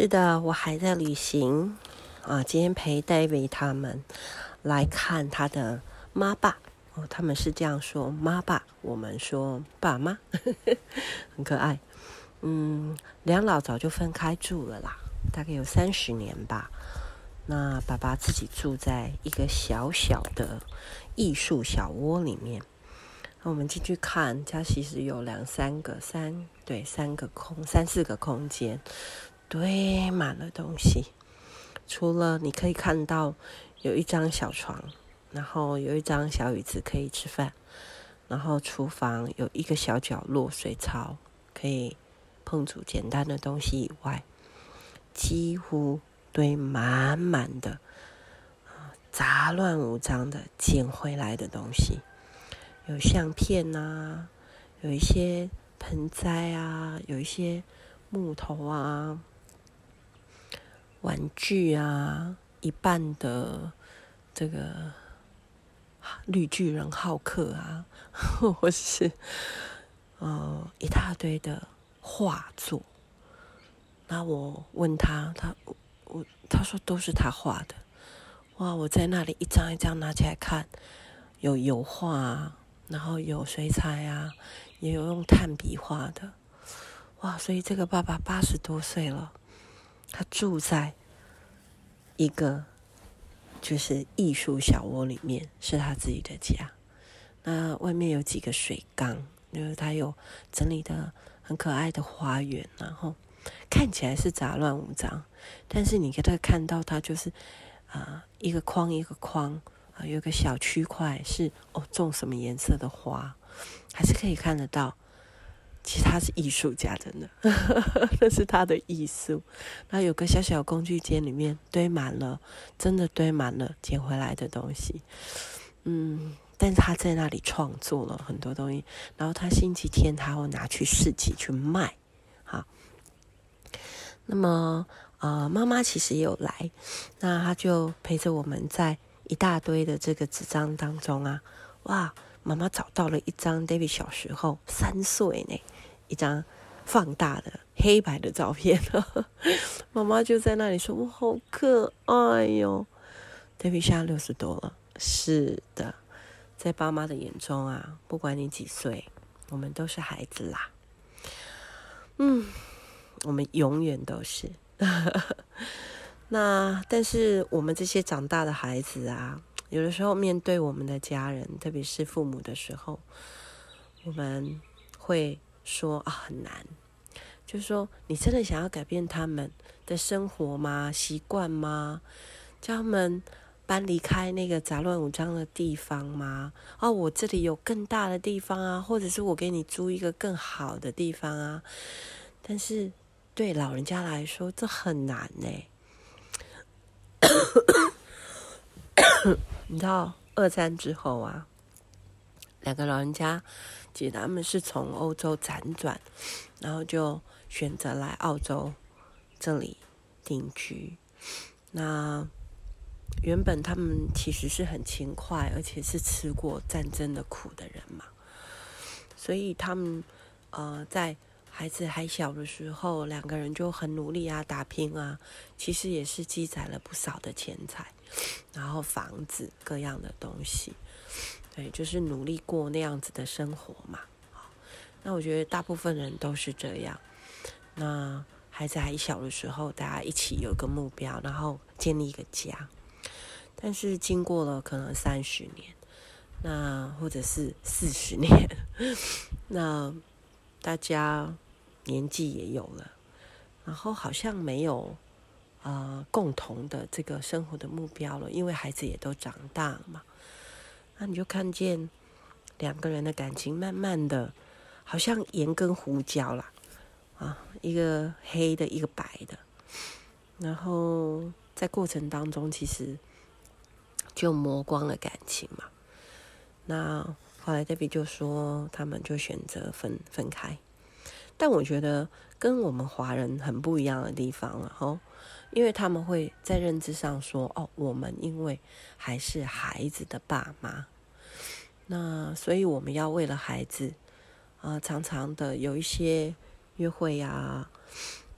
是的，我还在旅行啊。今天陪 David 他们来看他的妈爸哦，他们是这样说妈爸，我们说爸妈，很可爱。嗯，两老早就分开住了啦，大概有三十年吧。那爸爸自己住在一个小小的艺术小窝里面。那我们进去看，家其实有两三个三对三个空三四个空间。堆满了东西，除了你可以看到有一张小床，然后有一张小椅子可以吃饭，然后厨房有一个小角落水槽可以烹煮简单的东西以外，几乎堆满满的啊杂乱无章的捡回来的东西，有相片呐、啊，有一些盆栽啊，有一些木头啊。玩具啊，一半的这个绿巨人浩克啊，或是呃一大堆的画作。那我问他，他我他说都是他画的。哇！我在那里一张一张拿起来看，有油画啊，然后有水彩啊，也有用炭笔画的。哇！所以这个爸爸八十多岁了。他住在一个就是艺术小窝里面，是他自己的家。那外面有几个水缸，就是他有整理的很可爱的花园，然后看起来是杂乱无章，但是你给他看到，他就是啊、一个框一个框啊、有个小区块是哦种什么颜色的花，还是可以看得到。其实他是艺术家，真的，那是他的艺术。那有个小小工具间，里面堆满了，真的堆满了捡回来的东西。嗯，但是他在那里创作了很多东西。然后他星期天他会拿去市集去卖。好，那么呃，妈妈其实也有来，那他就陪着我们在一大堆的这个纸张当中啊，哇！妈妈找到了一张 David 小时候三岁呢，一张放大的黑白的照片。妈妈就在那里说：“我好可爱哟。”David 现在六十多了，是的，在爸妈的眼中啊，不管你几岁，我们都是孩子啦。嗯，我们永远都是。那但是我们这些长大的孩子啊。有的时候，面对我们的家人，特别是父母的时候，我们会说啊，很难。就是说，你真的想要改变他们的生活吗？习惯吗？叫他们搬离开那个杂乱无章的地方吗？哦，我这里有更大的地方啊，或者是我给你租一个更好的地方啊。但是对老人家来说，这很难呢。你知道二战之后啊，两个老人家其实他们是从欧洲辗转，然后就选择来澳洲这里定居。那原本他们其实是很勤快，而且是吃过战争的苦的人嘛，所以他们呃在孩子还小的时候，两个人就很努力啊，打拼啊，其实也是积攒了不少的钱财。然后房子各样的东西，对，就是努力过那样子的生活嘛。那我觉得大部分人都是这样。那孩子还小的时候，大家一起有个目标，然后建立一个家。但是经过了可能三十年，那或者是四十年，那大家年纪也有了，然后好像没有。呃，共同的这个生活的目标了，因为孩子也都长大了嘛，那你就看见两个人的感情慢慢的，好像盐跟胡椒啦，啊，一个黑的，一个白的，然后在过程当中，其实就磨光了感情嘛。那后来 David 就说，他们就选择分分开，但我觉得跟我们华人很不一样的地方了，吼。因为他们会在认知上说：“哦，我们因为还是孩子的爸妈，那所以我们要为了孩子啊、常常的有一些约会呀、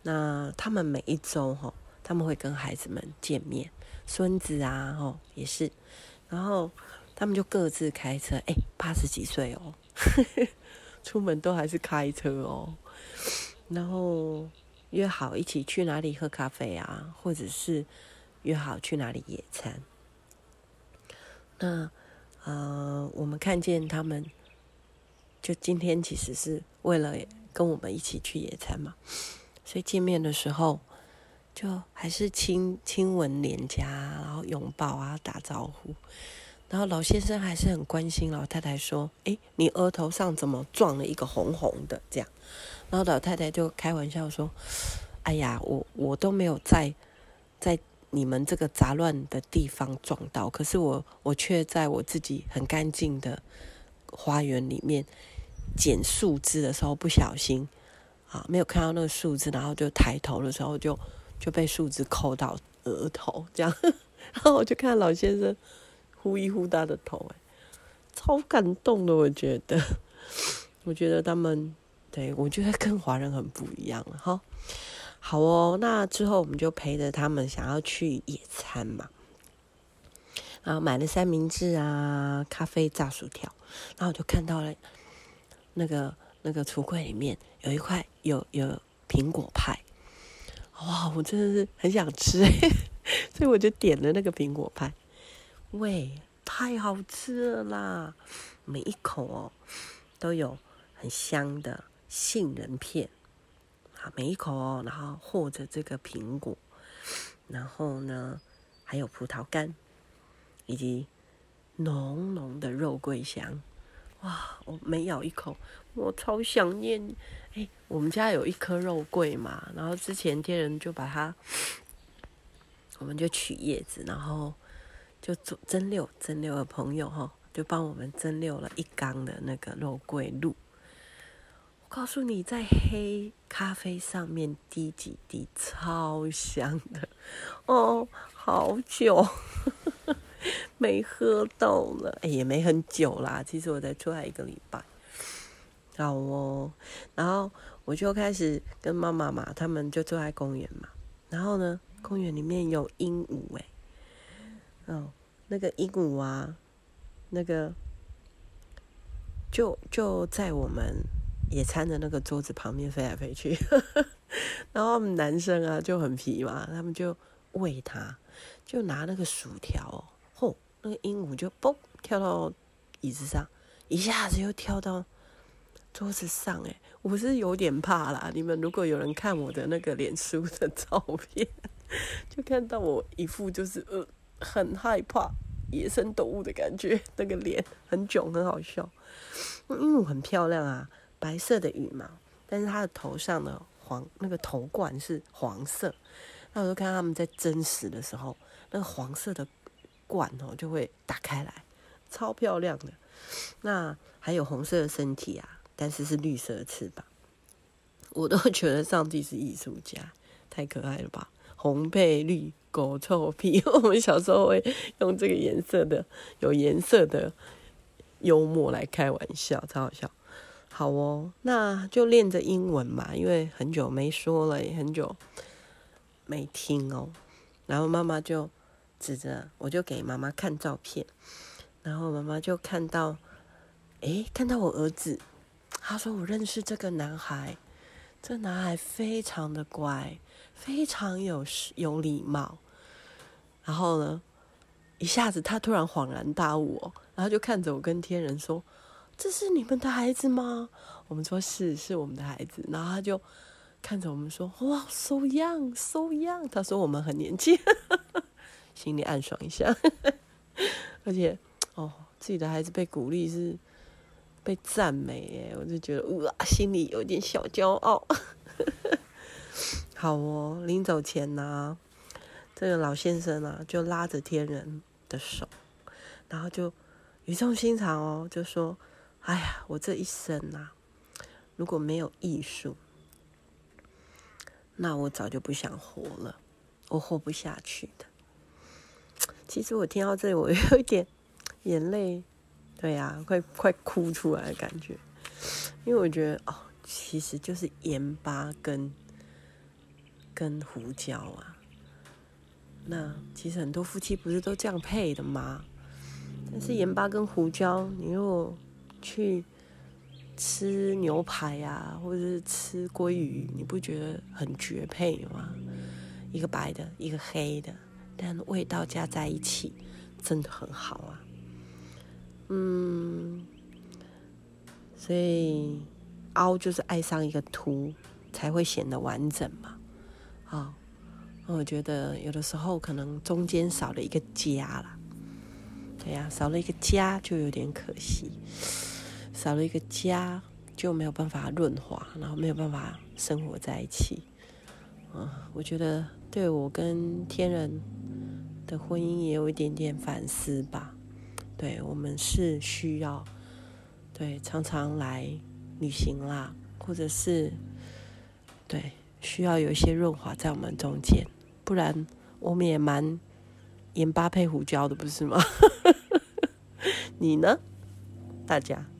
那他们每一周哈，他们会跟孩子们见面，孙子啊，吼也是，然后他们就各自开车，哎，八十几岁哦，出门都还是开车哦，然后约好一起去哪里喝咖啡啊，或者是约好去哪里野餐。那呃，我们看见他们，就今天其实是为了跟我们一起去野餐嘛。所以见面的时候，就还是亲亲吻脸颊，然后拥抱啊，打招呼。然后老先生还是很关心老太太，说：“诶，你额头上怎么撞了一个红红的？”这样，然后老太太就开玩笑说：“哎呀，我我都没有在在你们这个杂乱的地方撞到，可是我我却在我自己很干净的花园里面捡树枝的时候不小心。”啊，没有看到那个树枝，然后就抬头的时候就就被树枝扣到额头，这样，然后我就看老先生呼一呼他的头，哎，超感动的，我觉得，我觉得他们，对，我觉得跟华人很不一样，哈，好哦，那之后我们就陪着他们想要去野餐嘛，然后买了三明治啊、咖啡、炸薯条，然后我就看到了那个。那个橱柜里面有一块有有苹果派，哇！我真的是很想吃，所以我就点了那个苹果派。喂，太好吃了啦！每一口哦都有很香的杏仁片，啊，每一口哦，然后和着这个苹果，然后呢还有葡萄干，以及浓浓的肉桂香。哇！我每咬一口，我超想念。哎，我们家有一颗肉桂嘛，然后之前天人就把它，我们就取叶子，然后就做蒸馏，蒸馏的朋友哈，就帮我们蒸馏了一缸的那个肉桂露。我告诉你，在黑咖啡上面滴几滴，超香的哦，好久。没喝到了，哎，也没很久啦。其实我才出来一个礼拜，好哦。然后我就开始跟妈妈嘛，他们就坐在公园嘛。然后呢，公园里面有鹦鹉哎，哦，那个鹦鹉啊，那个就就在我们野餐的那个桌子旁边飞来飞去。然后我们男生啊就很皮嘛，他们就喂它，就拿那个薯条哦。那个鹦鹉就嘣跳到椅子上，一下子又跳到桌子上，哎，我是有点怕啦。你们如果有人看我的那个脸书的照片，就看到我一副就是呃很害怕野生动物的感觉，那个脸很囧，很好笑。鹦鹉很漂亮啊，白色的羽毛，但是它的头上的黄那个头冠是黄色。那我就看他们在争食的时候，那个黄色的。冠哦就会打开来，超漂亮的。那还有红色的身体啊，但是是绿色的翅膀。我都觉得上帝是艺术家，太可爱了吧？红配绿，狗臭屁。我们小时候会用这个颜色的，有颜色的幽默来开玩笑，超好笑。好哦，那就练着英文嘛，因为很久没说了，也很久没听哦。然后妈妈就。指着我就给妈妈看照片，然后妈妈就看到，诶，看到我儿子，他说我认识这个男孩，这男孩非常的乖，非常有有礼貌。然后呢，一下子他突然恍然大悟哦，然后就看着我跟天人说：“这是你们的孩子吗？”我们说是，是我们的孩子。然后他就看着我们说：“哇，so young，so young。”他说我们很年轻。心里暗爽一下，而且哦，自己的孩子被鼓励是被赞美耶，我就觉得哇，心里有点小骄傲。好哦，临走前呢、这个老先生啊，就拉着天人的手，然后就语重心长哦，就说：“哎呀，我这一生啊，如果没有艺术，那我早就不想活了，我活不下去的。”其实我听到这里，我有一点眼泪，对呀、快快哭出来的感觉，因为我觉得哦，其实就是盐巴跟跟胡椒啊。那其实很多夫妻不是都这样配的吗？但是盐巴跟胡椒，你如果去吃牛排啊，或者是吃鲑鱼，你不觉得很绝配吗？一个白的，一个黑的，但味道加在一起真的很好啊。嗯，所以凹就是爱上一个凸，才会显得完整嘛。好。我觉得有的时候可能中间少了一个家啦，对呀，少了一个家就有点可惜，少了一个家就没有办法润滑，然后没有办法生活在一起。嗯，我觉得对我跟天人的婚姻也有一点点反思吧。对，我们是需要，对，常常来旅行啦，或者是对。需要有一些润滑在我们中间，不然我们也蛮盐巴配胡椒的，不是吗？你呢？大家。